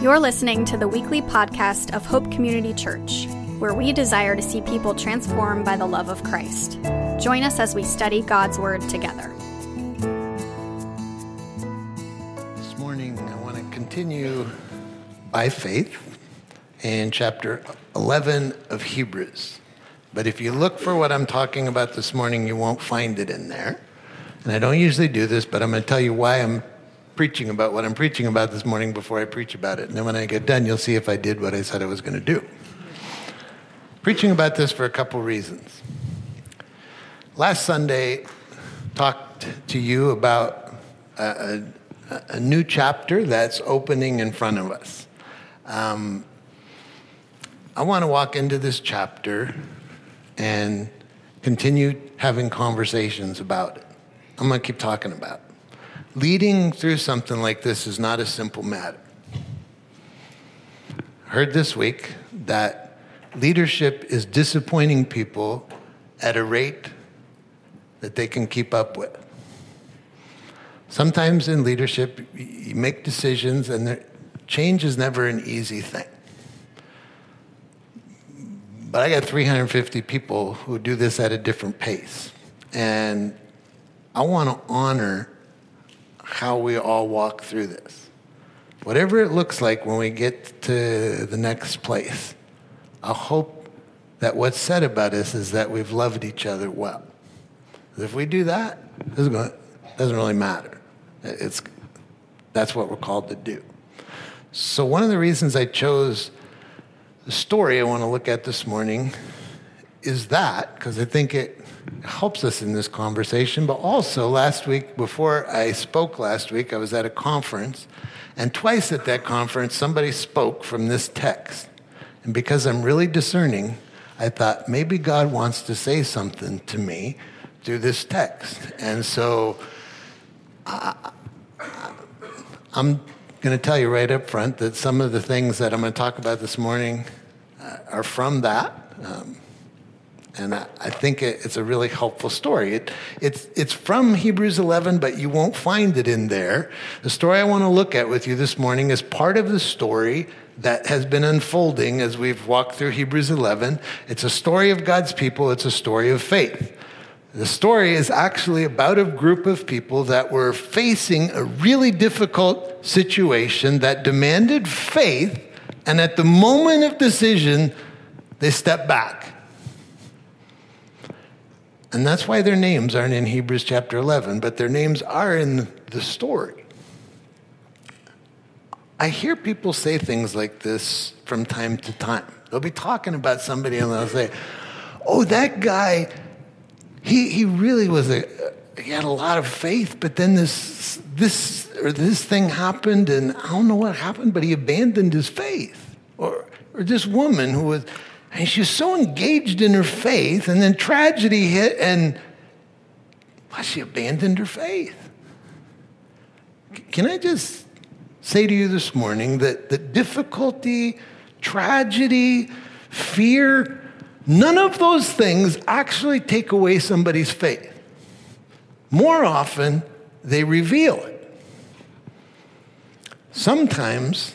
You're listening to the weekly podcast of Hope Community Church, where we desire to see people transformed by the love of Christ. Join us as we study God's Word together. This morning, I want to continue by faith in chapter 11 of Hebrews. But if you look for what I'm talking about this morning, you won't find it in there. And I don't usually do this, but I'm going to tell you why I'm preaching about what I'm preaching about this morning before I preach about it. And then when I get done, you'll see if I did what I said I was going to do. Preaching about this for a couple reasons. Last Sunday, talked to you about a, a, a new chapter that's opening in front of us. Um, I want to walk into this chapter and continue having conversations about it. I'm going to keep talking about it leading through something like this is not a simple matter. I heard this week that leadership is disappointing people at a rate that they can keep up with. Sometimes in leadership, you make decisions, and change is never an easy thing. But I got 350 people who do this at a different pace. And I want to honor how we all walk through this. Whatever it looks like when we get to the next place, I hope that what's said about us is that we've loved each other well. If we do that, it doesn't, doesn't really matter. It's, that's what we're called to do. So, one of the reasons I chose the story I want to look at this morning is that, because I think it helps us in this conversation. But also, last week, before I spoke last week, I was at a conference, and twice at that conference, somebody spoke from this text. And because I'm really discerning, I thought maybe God wants to say something to me through this text. And so I, am going to tell you right up front that some of the things that I'm going to talk about this morning uh, are from that. Um, and I, I think it, it's a really helpful story. It, it's, it's from Hebrews 11, but you won't find it in there. The story I want to look at with you this morning is part of the story that has been unfolding as we've walked through Hebrews 11. It's a story of God's people, it's a story of faith. The story is actually about a group of people that were facing a really difficult situation that demanded faith, and at the moment of decision, they stepped back and that's why their names aren't in Hebrews chapter 11, but their names are in the story. I hear people say things like this from time to time. They'll be talking about somebody and they'll say, Oh, that guy, he, he really was a, he had a lot of faith, but then this, this, or this thing happened, and I don't know what happened, but he abandoned his faith. Or, or this woman who was, and she's so engaged in her faith, and then tragedy hit, and well, she abandoned her faith. Can I just say to you this morning that the difficulty, tragedy, fear, none of those things actually take away somebody's faith. More often, they reveal it. Sometimes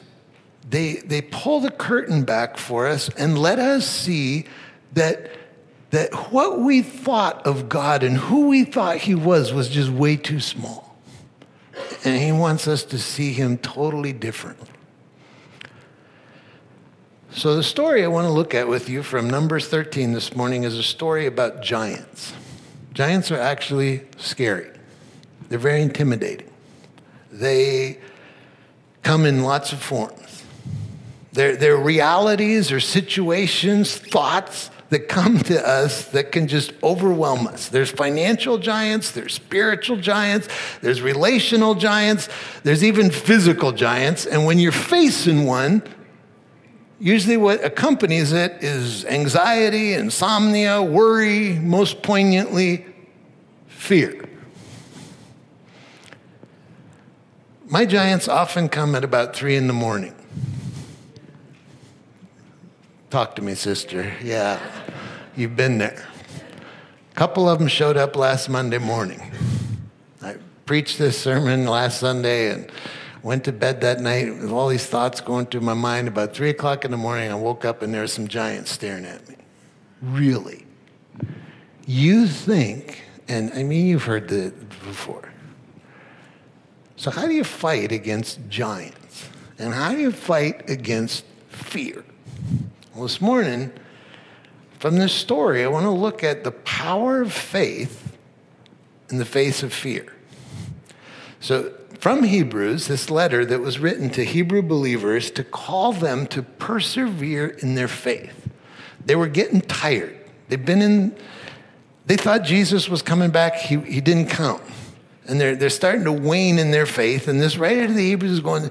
they, they pull the curtain back for us and let us see that, that what we thought of God and who we thought He was was just way too small. And He wants us to see Him totally differently. So, the story I want to look at with you from Numbers 13 this morning is a story about giants. Giants are actually scary, they're very intimidating. They come in lots of forms. They're, they're realities or situations, thoughts that come to us that can just overwhelm us. There's financial giants, there's spiritual giants, there's relational giants, there's even physical giants. And when you're facing one, usually what accompanies it is anxiety, insomnia, worry, most poignantly, fear. My giants often come at about three in the morning. Talk to me, sister. Yeah, you've been there. A couple of them showed up last Monday morning. I preached this sermon last Sunday, and Went to bed that night with all these thoughts going through my mind. About three o'clock in the morning, I woke up and there were some giants staring at me. Really? You think, and I mean, you've heard that before. So, how do you fight against giants? And how do you fight against fear? Well, this morning, from this story, I want to look at the power of faith in the face of fear. So, from Hebrews, this letter that was written to Hebrew believers to call them to persevere in their faith. They were getting tired. They've been in, they thought Jesus was coming back, he, he didn't come. And they're, they're starting to wane in their faith. And this writer to the Hebrews is going,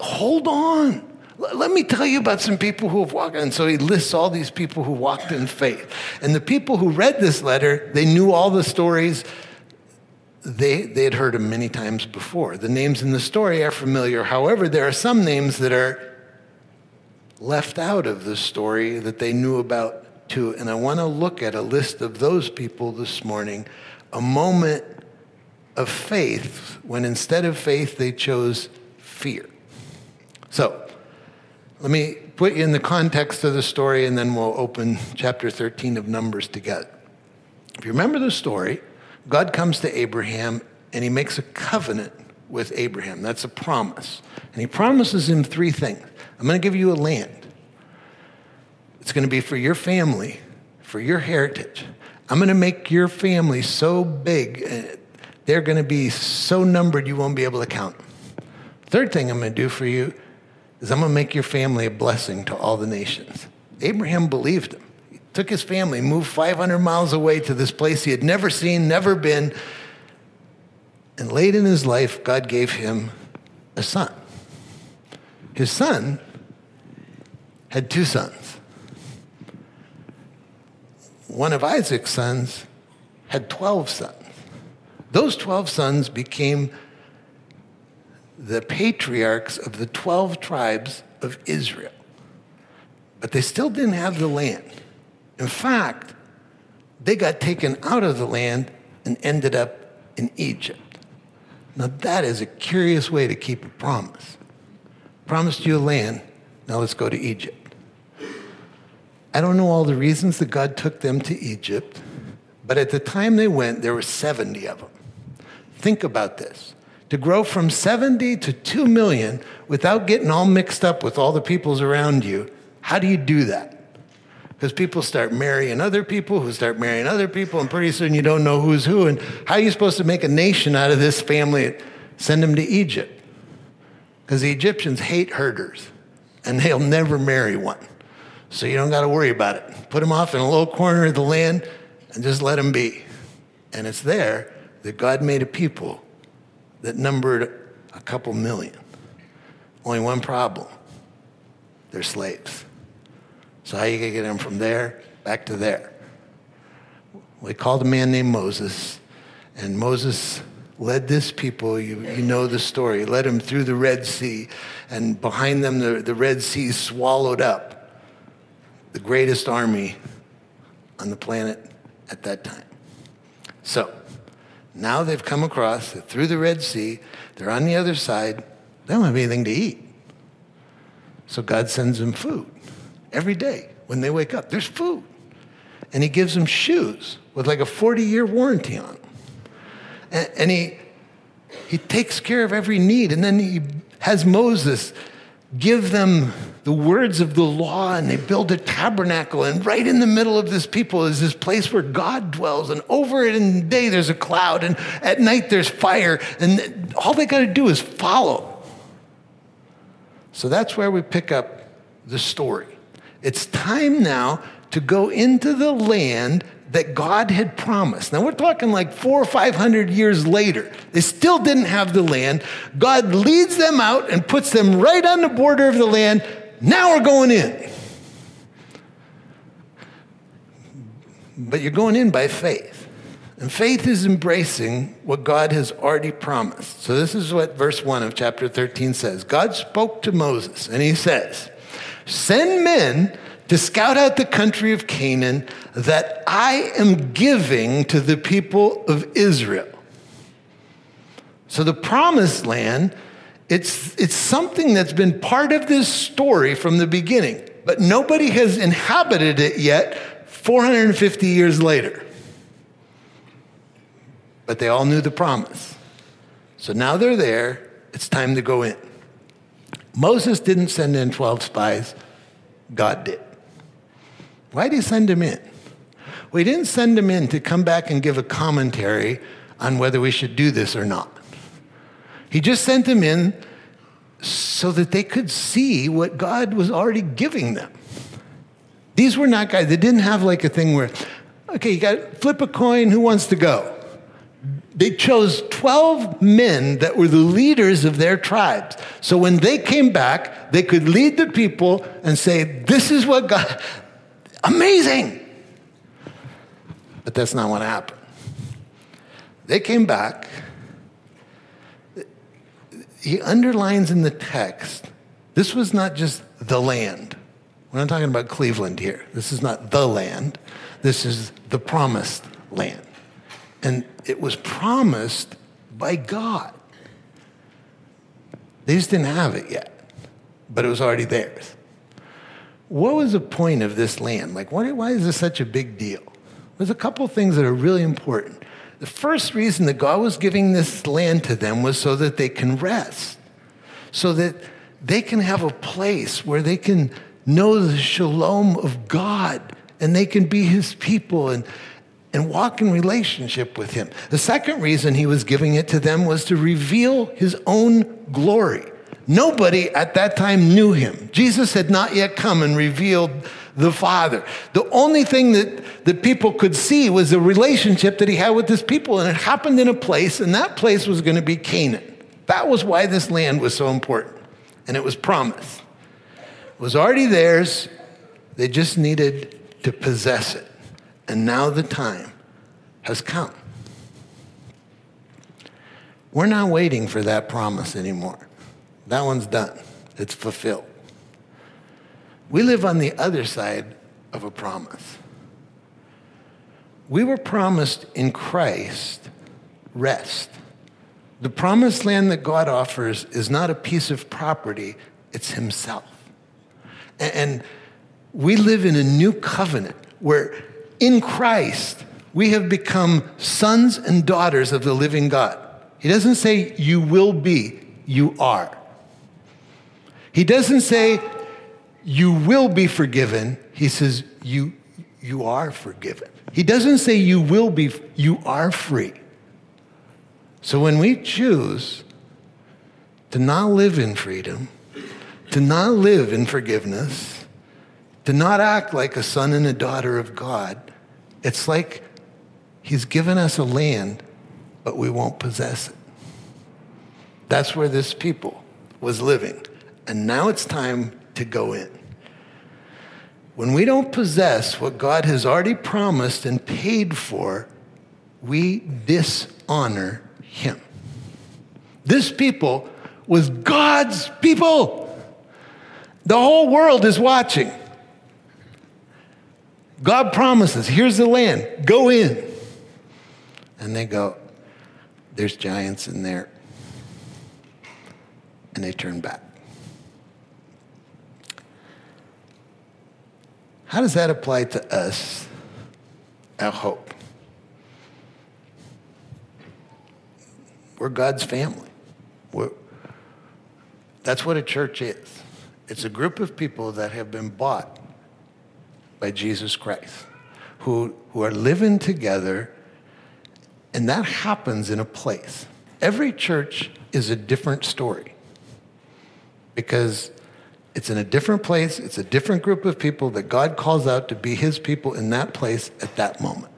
hold on. Let me tell you about some people who have walked. And so he lists all these people who walked in faith. And the people who read this letter, they knew all the stories. They, they had heard them many times before. The names in the story are familiar. However, there are some names that are left out of the story that they knew about too. And I want to look at a list of those people this morning, a moment of faith when instead of faith they chose fear. So, let me put you in the context of the story and then we'll open chapter 13 of Numbers together. If you remember the story, God comes to Abraham and he makes a covenant with Abraham. That's a promise. And he promises him three things I'm going to give you a land, it's going to be for your family, for your heritage. I'm going to make your family so big, they're going to be so numbered you won't be able to count. Third thing I'm going to do for you is I'm going to make your family a blessing to all the nations. Abraham believed him. He took his family, moved 500 miles away to this place he had never seen, never been. And late in his life, God gave him a son. His son had two sons. One of Isaac's sons had 12 sons. Those 12 sons became the patriarchs of the 12 tribes of Israel. But they still didn't have the land. In fact, they got taken out of the land and ended up in Egypt. Now, that is a curious way to keep a promise. Promised you a land, now let's go to Egypt. I don't know all the reasons that God took them to Egypt, but at the time they went, there were 70 of them. Think about this to grow from 70 to 2 million without getting all mixed up with all the peoples around you, how do you do that? Because people start marrying other people who start marrying other people, and pretty soon you don't know who's who. And how are you supposed to make a nation out of this family? And send them to Egypt. Because the Egyptians hate herders, and they'll never marry one. So you don't got to worry about it. Put them off in a little corner of the land and just let them be. And it's there that God made a people that numbered a couple million. Only one problem they're slaves. So, how you going to get them from there back to there? We called a man named Moses, and Moses led this people, you, you know the story, led them through the Red Sea, and behind them, the, the Red Sea swallowed up the greatest army on the planet at that time. So, now they've come across through the Red Sea. They're on the other side. They don't have anything to eat. So God sends them food every day when they wake up. There's food. And He gives them shoes with like a 40 year warranty on them. And, and he, he takes care of every need. And then He has Moses give them the words of the law and they build a tabernacle. And right in the middle of this people is this place where God dwells. And over it in the day, there's a cloud. And at night, there's fire. And all they got to do is follow. So that's where we pick up the story. It's time now to go into the land that God had promised. Now we're talking like four or five hundred years later. They still didn't have the land. God leads them out and puts them right on the border of the land. Now we're going in. But you're going in by faith. And faith is embracing what God has already promised. So this is what verse 1 of chapter 13 says God spoke to Moses, and he says, Send men to scout out the country of Canaan that I am giving to the people of Israel. So the promised land It's, it's something that's been part of this story from the beginning, but nobody has inhabited it yet 450 years later. But they all knew the promise. So now they're there. It's time to go in. Moses didn't send in 12 spies, God did. Why did he send them in? Well, he didn't send them in to come back and give a commentary on whether we should do this or not. He just sent them in so that they could see what God was already giving them. These were not guys, they didn't have like a thing where, okay, you got flip a coin, who wants to go? They chose 12 men that were the leaders of their tribes. So when they came back, they could lead the people and say, This is what God, amazing. But that's not what happened. They came back he underlines in the text this was not just the land. We're not talking about Cleveland here. This is not the land. This is the promised land. And it was promised by God. They just didn't have it yet, but it was already theirs. What was the point of this land? Like, why, why is this such a big deal? There's a couple things that are really important. The first reason that God was giving this land to them was so that they can rest, so that they can have a place where they can know the shalom of God and they can be his people and, and walk in relationship with him. The second reason he was giving it to them was to reveal his own glory. Nobody at that time knew him. Jesus had not yet come and revealed the Father. The only thing that, that people could see was the relationship that he had with his people, and it happened in a place, and that place was going to be Canaan. That was why this land was so important, and it was promised. It was already theirs, they just needed to possess it. And now the time has come. We're not waiting for that promise anymore. That one's done, it's fulfilled. We live on the other side of a promise. We were promised in Christ rest. The promised land that God offers is not a piece of property, it's Himself. And we live in a new covenant where in Christ we have become sons and daughters of the living God. He doesn't say you will be, you are. He doesn't say you will be forgiven. He says, you, you are forgiven. He doesn't say you will be, you are free. So when we choose to not live in freedom, to not live in forgiveness, to not act like a son and a daughter of God, it's like He's given us a land, but we won't possess it. That's where this people was living. And now it's time to go in. When we don't possess what God has already promised and paid for, we dishonor Him. This people was God's people. The whole world is watching. God promises, here's the land, go in. And they go, there's giants in there. And they turn back. How does that apply to us our Hope? We're God's family. We're, that's what a church is. It's a group of people that have been bought by Jesus Christ, who, who are living together, and that happens in a place. Every church is a different story because it's in a different place. It's a different group of people that God calls out to be his people in that place at that moment.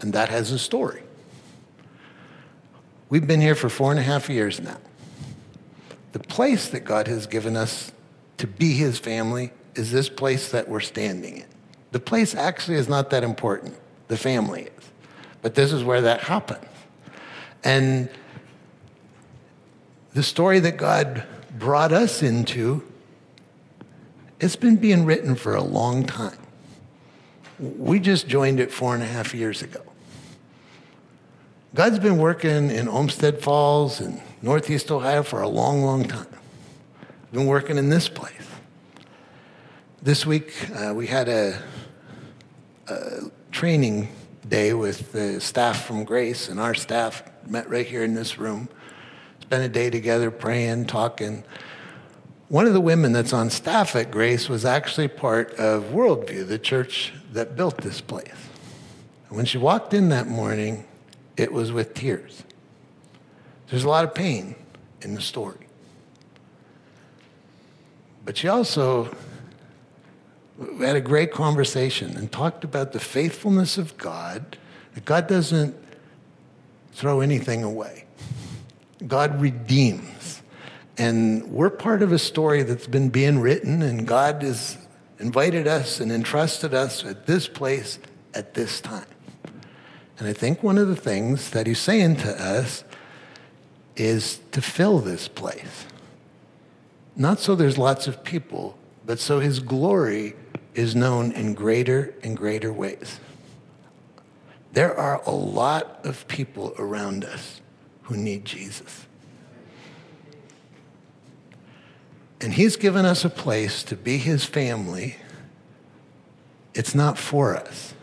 And that has a story. We've been here for four and a half years now. The place that God has given us to be his family is this place that we're standing in. The place actually is not that important, the family is. But this is where that happens. And the story that God brought us into it's been being written for a long time. We just joined it four and a half years ago. God's been working in Olmsted Falls and Northeast Ohio for a long, long time. Been working in this place. This week, uh, we had a, a training day with the staff from Grace, and our staff met right here in this room. Spent a day together praying, talking. One of the women that's on staff at Grace was actually part of Worldview, the church that built this place. And when she walked in that morning, it was with tears. There's a lot of pain in the story. But she also had a great conversation and talked about the faithfulness of God, that God doesn't throw anything away. God redeems. And we're part of a story that's been being written, and God has invited us and entrusted us at this place at this time. And I think one of the things that He's saying to us is to fill this place. Not so there's lots of people, but so His glory is known in greater and greater ways. There are a lot of people around us who need Jesus. And He's given us a place to be His family. It's not for us.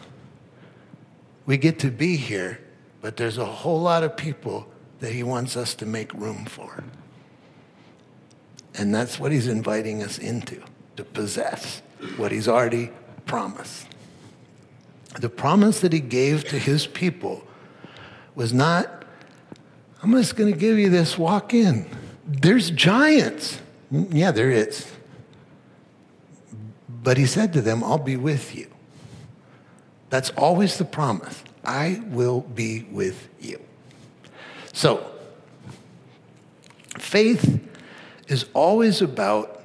We get to be here, but there's a whole lot of people that He wants us to make room for. And that's what He's inviting us into, to possess what He's already promised. The promise that He gave to His people was not, I'm just going to give you this, walk in. There's giants. Yeah, there is. But He said to them, I'll be with you. That's always the promise. I will be with you. So, faith is always about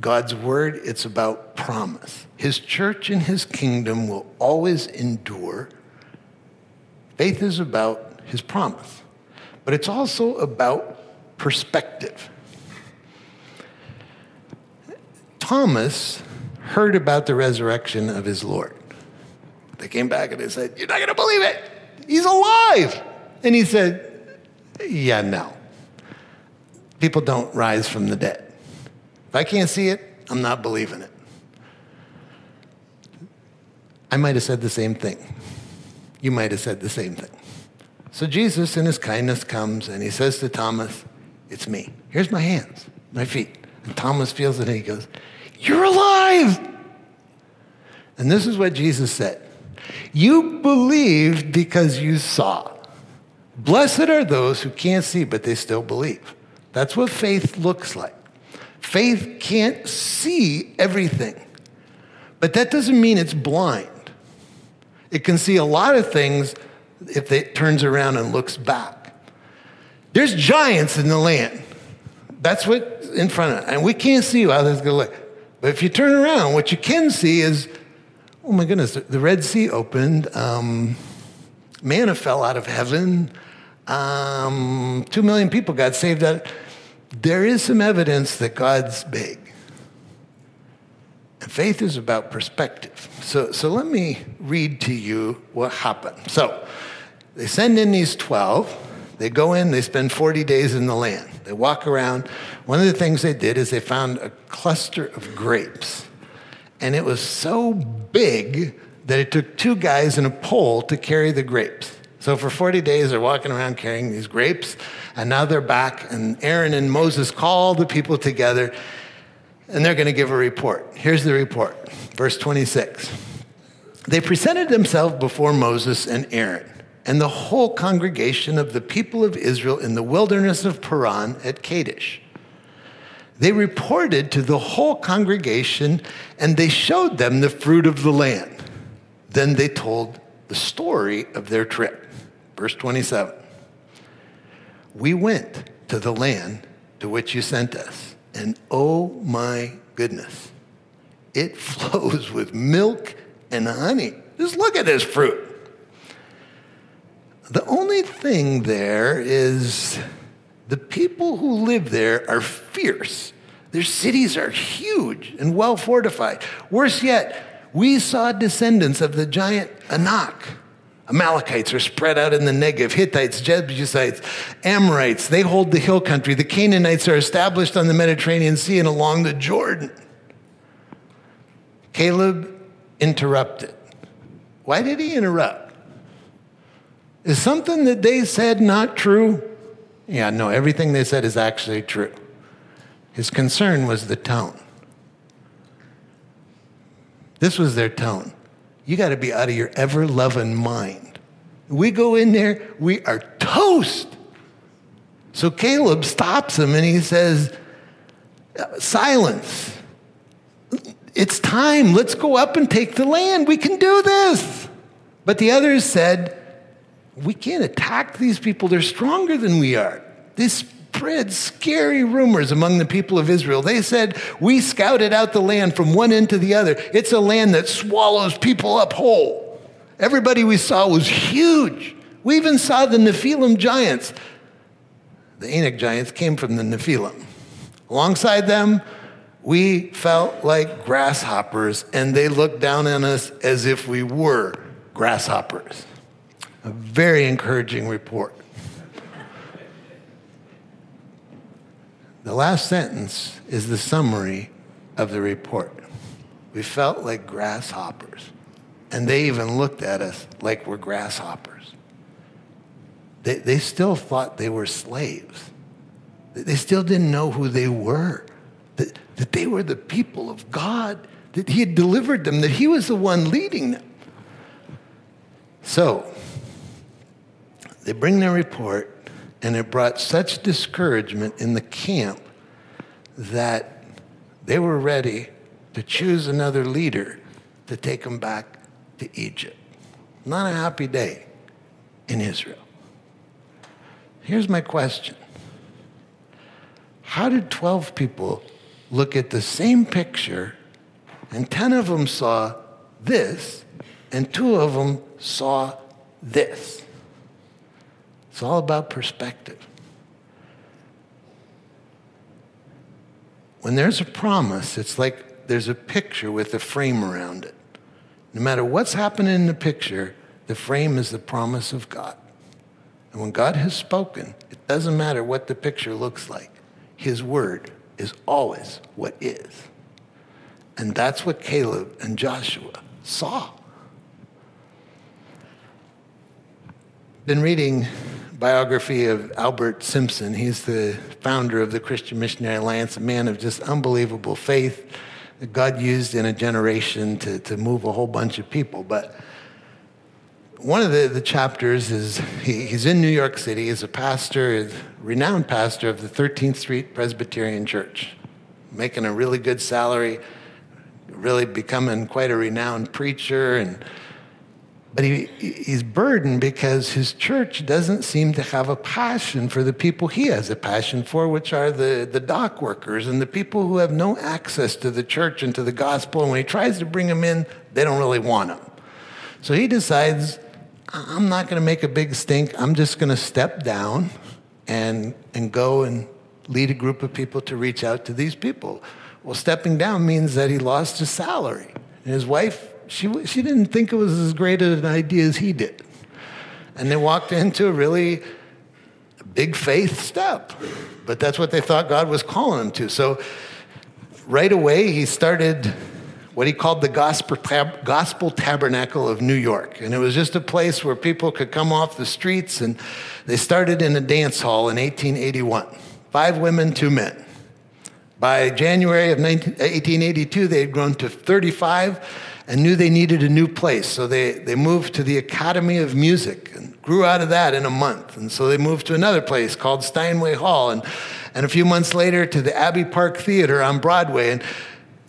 God's word, it's about promise. His church and his kingdom will always endure. Faith is about his promise, but it's also about perspective. Thomas heard about the resurrection of his Lord. They came back and they said, You're not going to believe it. He's alive. And he said, Yeah, no. People don't rise from the dead. If I can't see it, I'm not believing it. I might have said the same thing. You might have said the same thing. So Jesus, in his kindness, comes and he says to Thomas, It's me. Here's my hands, my feet. And Thomas feels it and he goes, You're alive. And this is what Jesus said you believed because you saw. Blessed are those who can't see, but they still believe. That's what faith looks like. Faith can't see everything, but that doesn't mean it's blind. It can see a lot of things if it turns around and looks back. There's giants in the land. That's what's in front of it. And we can't see how that's going to look. But if you turn around, what you can see is oh my goodness, the Red Sea opened, um, manna fell out of heaven, um, two million people got saved. Out. There is some evidence that God's big. And faith is about perspective. So, so let me read to you what happened. So they send in these 12. They go in, they spend 40 days in the land. They walk around. One of the things they did is they found a cluster of grapes. And it was so big that it took two guys and a pole to carry the grapes. So for 40 days, they're walking around carrying these grapes, and now they're back, and Aaron and Moses call the people together, and they're going to give a report. Here's the report, verse 26. They presented themselves before Moses and Aaron and the whole congregation of the people of Israel in the wilderness of Paran at Kadesh. They reported to the whole congregation and they showed them the fruit of the land. Then they told the story of their trip. Verse 27 We went to the land to which you sent us, and oh my goodness, it flows with milk and honey. Just look at this fruit. The only thing there is the people who live there are fierce. Their cities are huge and well fortified. Worse yet, we saw descendants of the giant Anak. Amalekites are spread out in the Negev, Hittites, Jebusites, Amorites, they hold the hill country. The Canaanites are established on the Mediterranean Sea and along the Jordan. Caleb interrupted. Why did he interrupt? Is something that they said not true? Yeah, no, everything they said is actually true. His concern was the tone. This was their tone. You got to be out of your ever loving mind. We go in there, we are toast. So Caleb stops him and he says, Silence. It's time. Let's go up and take the land. We can do this. But the others said, We can't attack these people. They're stronger than we are. This spread scary rumors among the people of Israel. They said, We scouted out the land from one end to the other. It's a land that swallows people up whole. Everybody we saw was huge. We even saw the Nephilim giants. The Anak giants came from the Nephilim. Alongside them, we felt like grasshoppers, and they looked down on us as if we were grasshoppers. A very encouraging report. The last sentence is the summary of the report. We felt like grasshoppers. And they even looked at us like we're grasshoppers. They, they still thought they were slaves. They still didn't know who they were, that, that they were the people of God, that He had delivered them, that He was the one leading them. So, they bring their report, and it brought such discouragement in the camp that they were ready to choose another leader to take them back to Egypt. Not a happy day in Israel. Here's my question How did 12 people look at the same picture and 10 of them saw this and two of them saw this? It's all about perspective. When there's a promise, it's like there's a picture with a frame around it. No matter what's happening in the picture, the frame is the promise of God. And when God has spoken, it doesn't matter what the picture looks like. His word is always what is. And that's what Caleb and Joshua saw. Been reading biography of Albert Simpson. He's the founder of the Christian Missionary Alliance, a man of just unbelievable faith that God used in a generation to, to move a whole bunch of people. But one of the, the chapters is he, he's in New York City. He's a pastor, a renowned pastor of the 13th Street Presbyterian Church, making a really good salary, really becoming quite a renowned preacher and but he, he's burdened because his church doesn't seem to have a passion for the people he has a passion for, which are the, the dock workers and the people who have no access to the church and to the gospel. And when he tries to bring them in, they don't really want him. So he decides, I'm not going to make a big stink. I'm just going to step down and, and go and lead a group of people to reach out to these people. Well, stepping down means that he lost his salary. And his wife she, she didn't think it was as great an idea as he did. And they walked into a really big faith step. But that's what they thought God was calling them to. So right away, he started what he called the Gospel, Tab- Gospel Tabernacle of New York. And it was just a place where people could come off the streets. And they started in a dance hall in 1881 five women, two men. By January of 19, 1882, they had grown to 35 and knew they needed a new place. So they, they moved to the Academy of Music and grew out of that in a month. And so they moved to another place called Steinway Hall. And, and a few months later to the Abbey Park Theater on Broadway. And,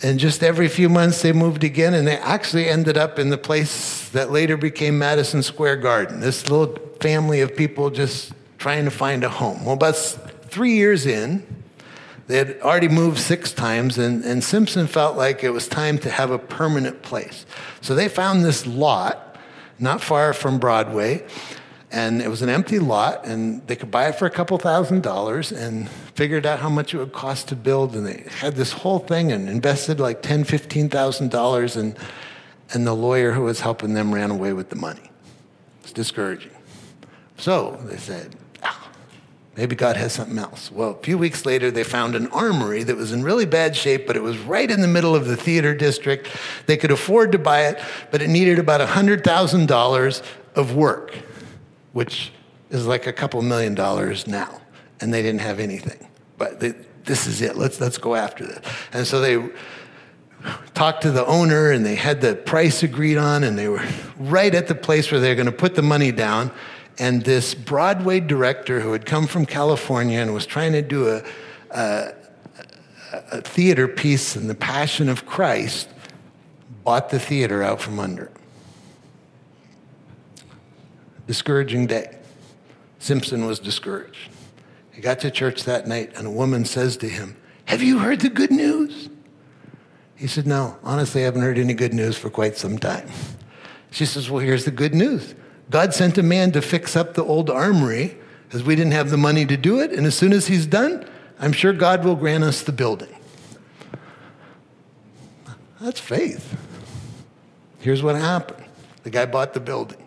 and just every few months they moved again. And they actually ended up in the place that later became Madison Square Garden. This little family of people just trying to find a home. Well, about three years in, they had already moved six times, and, and Simpson felt like it was time to have a permanent place. So they found this lot not far from Broadway, and it was an empty lot, and they could buy it for a couple thousand dollars and figured out how much it would cost to build. And they had this whole thing and invested like ten, fifteen thousand dollars, and and the lawyer who was helping them ran away with the money. It's discouraging. So they said, maybe God has something else. Well, a few weeks later, they found an armory that was in really bad shape, but it was right in the middle of the theater district. They could afford to buy it, but it needed about $100,000 of work, which is like a couple million dollars now. And they didn't have anything. But they, this is it. Let's, let's go after this. And so they talked to the owner and they had the price agreed on and they were right at the place where they were going to put the money down and this broadway director who had come from california and was trying to do a, a, a theater piece in the passion of christ bought the theater out from under discouraging day. Simpson was discouraged. He got to church that night and a woman says to him have you heard the good news? He said, No, honestly, I haven't heard any good news for quite some time. She says, Well, here's the good news God sent a man to fix up the old armory because we didn't have the money to do it. And as soon as he's done, I'm sure God will grant us the building. That's faith. Here's what happened the guy bought the building,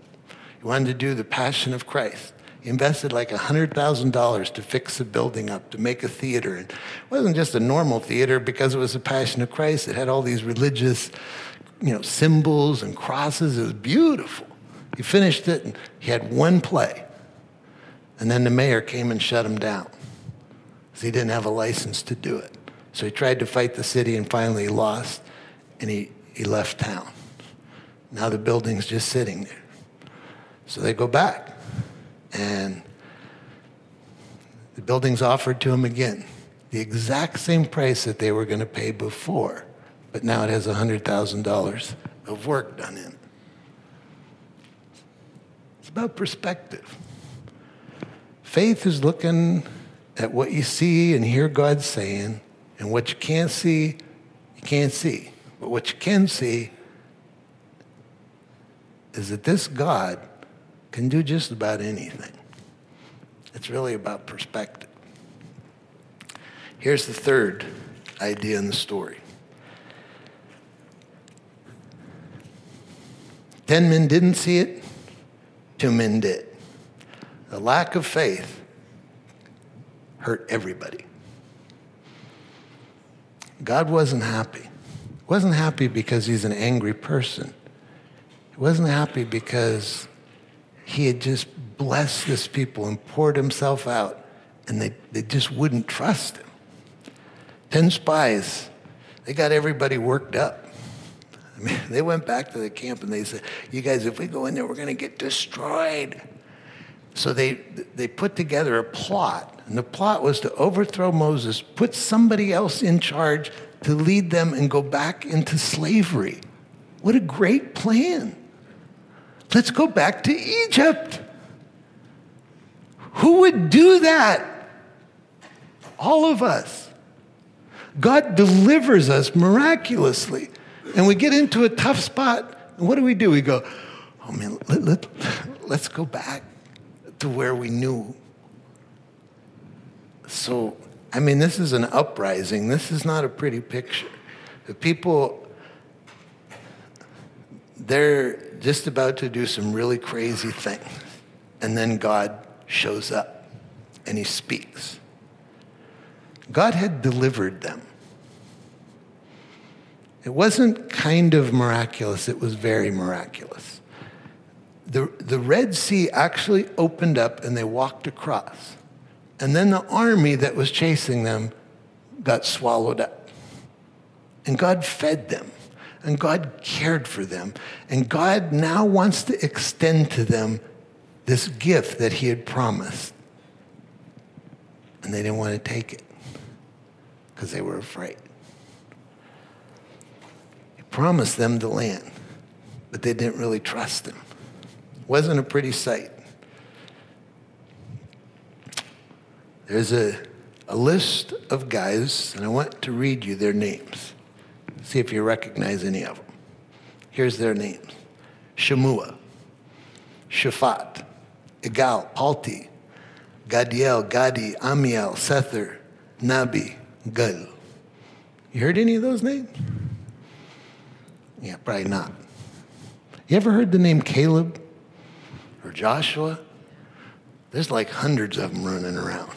he wanted to do the passion of Christ. He invested like $100,000 to fix the building up, to make a theater. And it wasn't just a normal theater because it was the Passion of Christ. It had all these religious, you know, symbols and crosses. It was beautiful. He finished it and he had one play. And then the mayor came and shut him down because he didn't have a license to do it. So he tried to fight the city and finally lost and he, he left town. Now the building's just sitting there. So they go back. And the building's offered to him again, the exact same price that they were going to pay before, but now it has $100,000 of work done in it. About perspective. Faith is looking at what you see and hear God saying, and what you can't see, you can't see. But what you can see is that this God can do just about anything. It's really about perspective. Here's the third idea in the story. Ten men didn't see it, two men it. The lack of faith hurt everybody. God wasn't happy. He wasn't happy because he's an angry person. He wasn't happy because he had just blessed this people and poured himself out, and they, they just wouldn't trust him. Ten spies, they got everybody worked up. I mean, they went back to the camp and they said, You guys, if we go in there, we're going to get destroyed. So they, they put together a plot, and the plot was to overthrow Moses, put somebody else in charge to lead them and go back into slavery. What a great plan! Let's go back to Egypt. Who would do that? All of us. God delivers us miraculously. And we get into a tough spot. And what do we do? We go, oh man, let, let, let's go back to where we knew. So, I mean, this is an uprising. This is not a pretty picture. The people, they're just about to do some really crazy things. And then God shows up and he speaks. God had delivered them. It wasn't kind of miraculous, it was very miraculous. The, the Red Sea actually opened up and they walked across. And then the army that was chasing them got swallowed up. And God fed them and God cared for them. And God now wants to extend to them this gift that He had promised. And they didn't want to take it because they were afraid. Promised them the land, but they didn't really trust Him. Wasn't a pretty sight. There's a, a list of guys, and I want to read you their names. See if you recognize any of them. Here's their names Shammua, Shaphat, Igal, Palti, Gaddiel, Gadi, Ammiel, Sethur, Nahbi, Gal. You heard any of those names? Yeah, probably not. You ever heard the name Caleb? or Joshua. There's like hundreds of them running around.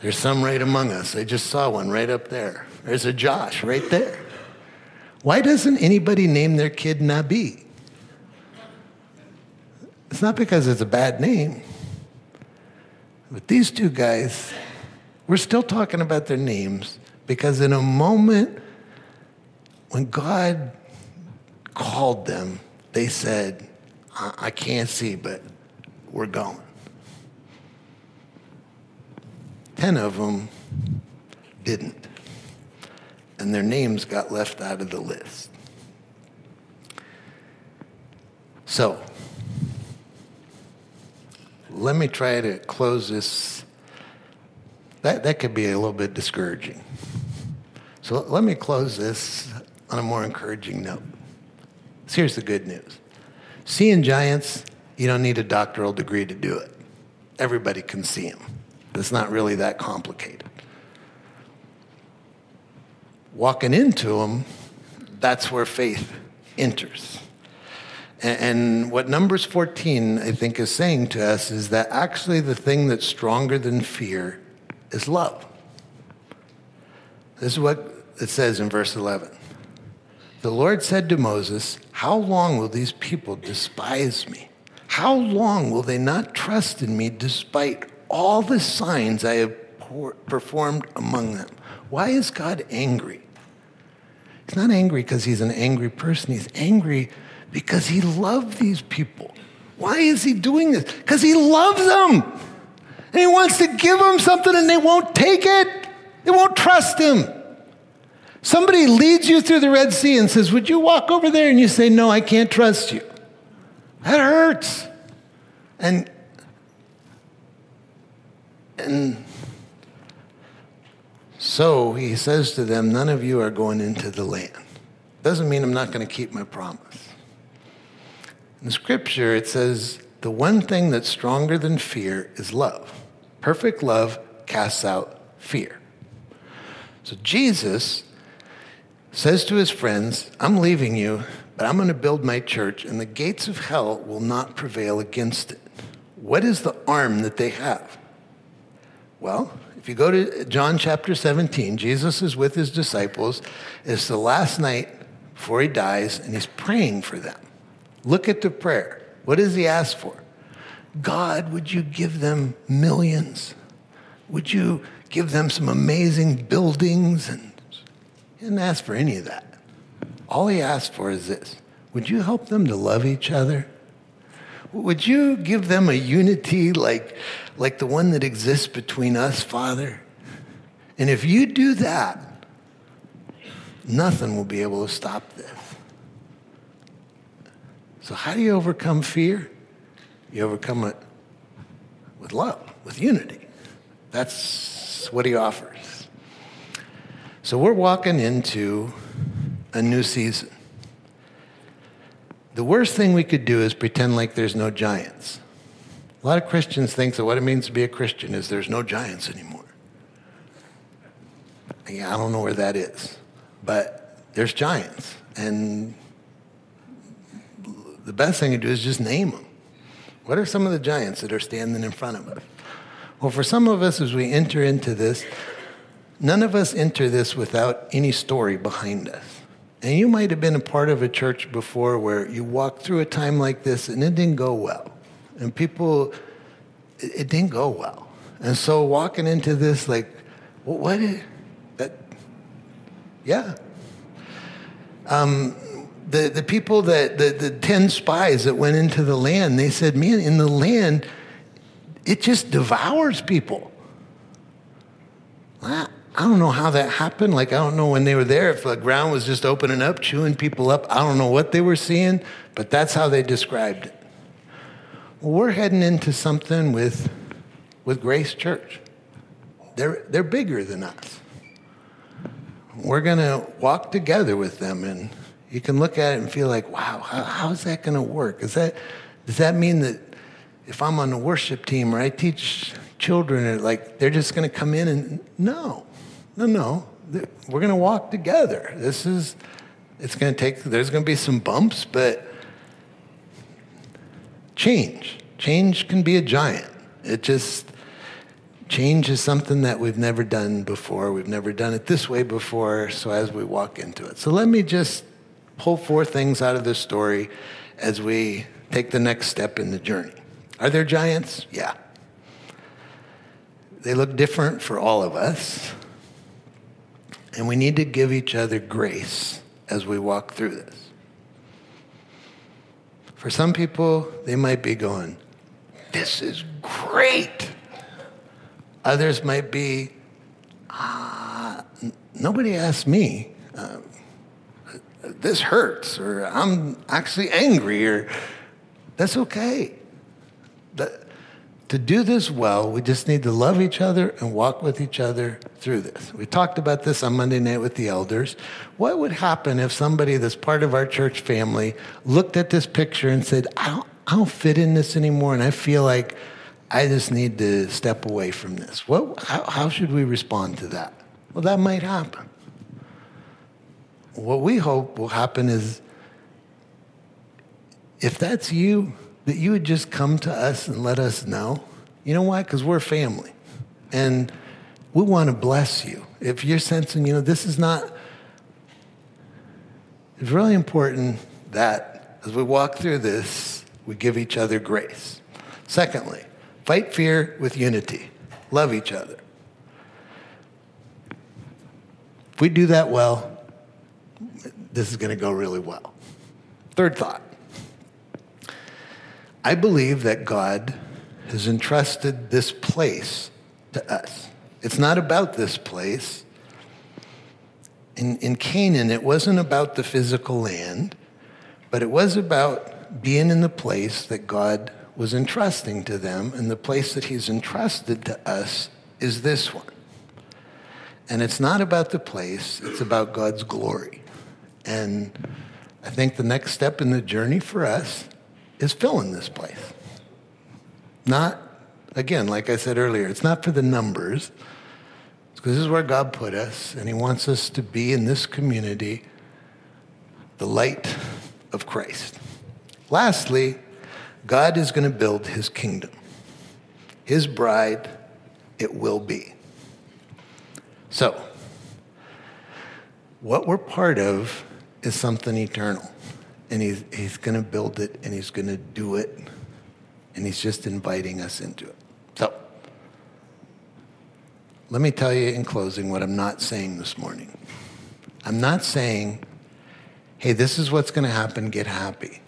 There's some right among us. I just saw one right up there. There's a Josh right there. Why doesn't anybody name their kid Nahbi? It's not because it's a bad name. But these two guys, we're still talking about their names because in a moment when God called them, they said, I, can't see, but we're going. Ten of them didn't. And their names got left out of the list. So, let me try to close this. That, that could be a little bit discouraging. So let me close this on a more encouraging note. So here's the good news seeing giants, you don't need a doctoral degree to do it. Everybody can see them. It's not really that complicated. Walking into them, that's where faith enters. And what Numbers 14, I think, is saying to us is that actually the thing that's stronger than fear is love. This is what it says in verse 11. The Lord said to Moses, How long will these people despise me? How long will they not trust in me despite all the signs I have performed among them? Why is God angry? He's not angry because he's an angry person. He's angry because he loved these people. Why is he doing this? Because he loves them. And he wants to give them something and they won't take it. They won't trust him. Somebody leads you through the Red Sea and says, Would you walk over there? And you say, No, I can't trust you. That hurts. And, and so he says to them, None of you are going into the land. Doesn't mean I'm not going to keep my promise. In scripture, it says, The one thing that's stronger than fear is love. Perfect love casts out fear. So Jesus says to his friends, I'm leaving you, but I'm going to build my church, and the gates of hell will not prevail against it. What is the arm that they have? Well, if you go to John chapter 17, Jesus is with his disciples. It's the last night before he dies, and he's praying for them. Look at the prayer. What does he ask for? God, would you give them millions? Would you give them some amazing buildings and he didn't ask for any of that. All he asked for is this Would you help them to love each other? Would you give them a unity like, like the one that exists between us, Father? And if you do that, nothing will be able to stop this. So, how do you overcome fear? You overcome it with love, with unity. That's what he offers. So we're walking into a new season. The worst thing we could do is pretend like there's no giants. A lot of Christians think that what it means to be a Christian is there's no giants anymore. Yeah, I don't know where that is, but there's giants. And the best thing to do is just name them. What are some of the giants that are standing in front of us? Well, for some of us, as we enter into this, None of us enter this without any story behind us. And you might have been a part of a church before where you walked through a time like this and it didn't go well. And people, it, didn't go well. And so walking into this, like, well, what is that? Yeah. Um, the, the people that, the, the 10 spies that went into the land, they said, man, in the land, it just devours people. I don't know how that happened. Like, I don't know when they were there, if the ground was just opening up, chewing people up. I don't know what they were seeing, but that's how they described it. Well, we're heading into something with, with Grace Church. They're, they're bigger than us. We're going to walk together with them, and you can look at it and feel like, wow, how, how is that going to work? Is that, does that mean that if I'm on the worship team or I teach children, like they're just going to come in and no no, no. We're going to walk together. This is, it's going to take, there's going to be some bumps, but change. Change can be a giant. It just, change is something that we've never done before. We've never done it this way before, so as we walk into it. So let me just pull four things out of this story as we take the next step in the journey. Are there giants? Yeah. They look different for all of us. And we need to give each other grace as we walk through this. For some people, they might be going, This is great. Others might be, ah, nobody asked me. Um, this hurts, or I'm actually angry, or that's okay. To do this well, we just need to love each other and walk with each other through this. We talked about this on Monday night with the elders. What would happen if somebody that's part of our church family looked at this picture and said, I don't, I don't fit in this anymore, and I feel like I just need to step away from this? What, how, how should we respond to that? Well, that might happen. What we hope will happen is if that's you, that you would just come to us and let us know. You know why? Because we're family. And we want to bless you. If you're sensing, you know, this is not, it's really important that as we walk through this, we give each other grace. Secondly, fight fear with unity, love each other. If we do that well, this is going to go really well. Third thought I believe that God has entrusted this place to us. It's not about this place. In, in Canaan, it wasn't about the physical land, but it was about being in the place that God was entrusting to them, and the place that He's entrusted to us is this one. And it's not about the place, it's about God's glory. And I think the next step in the journey for us is filling this place. Not, again, like I said earlier, it's not for the numbers. because this is where God put us, and He wants us to be in this community the light of Christ. Lastly, God is going to build His kingdom. His bride, it will be. So, what we're part of is something eternal and he's, he's going to build it and he's going to do it and he's just inviting us into it. So, let me tell you in closing what I'm not saying this morning. I'm not saying, hey, this is what's going to happen, get happy.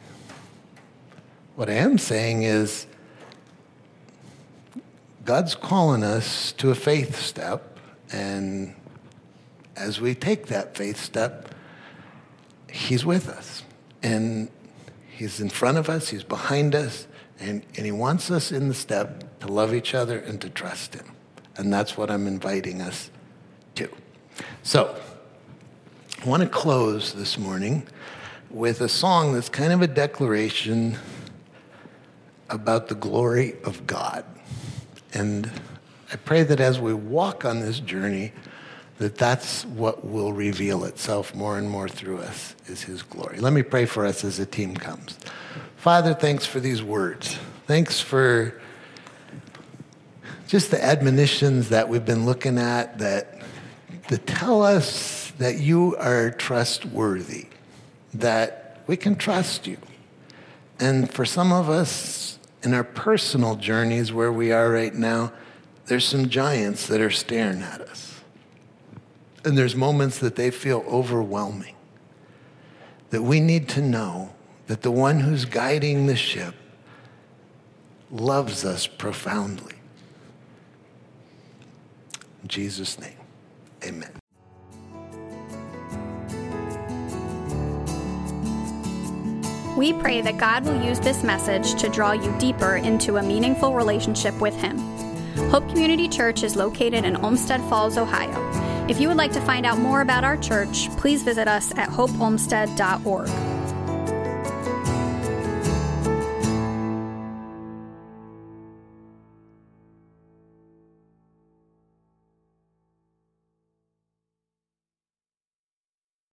What I am saying is, God's calling us to a faith step, and as we take that faith step, He's with us. And He's in front of us, He's behind us, and, and He wants us in the step to love each other and to trust Him. And that's what I'm inviting us to. So, I want to close this morning with a song that's kind of a declaration about the glory of God. And I pray that as we walk on this journey, that that's what will reveal itself more and more through us is his glory. Let me pray for us as the team comes. Father, thanks for these words. Thanks for just the admonitions that we've been looking at that, that tell us that you are trustworthy, that we can trust you. And for some of us in our personal journeys where we are right now, there's some giants that are staring at us. And there's moments that they feel overwhelming. That we need to know that the one who's guiding the ship loves us profoundly. In Jesus' name, amen. We pray that God will use this message to draw you deeper into a meaningful relationship with Him. Hope Community Church is located in Olmsted Falls, Ohio. If you would like to find out more about our church, please visit us at hopeolmsted.org.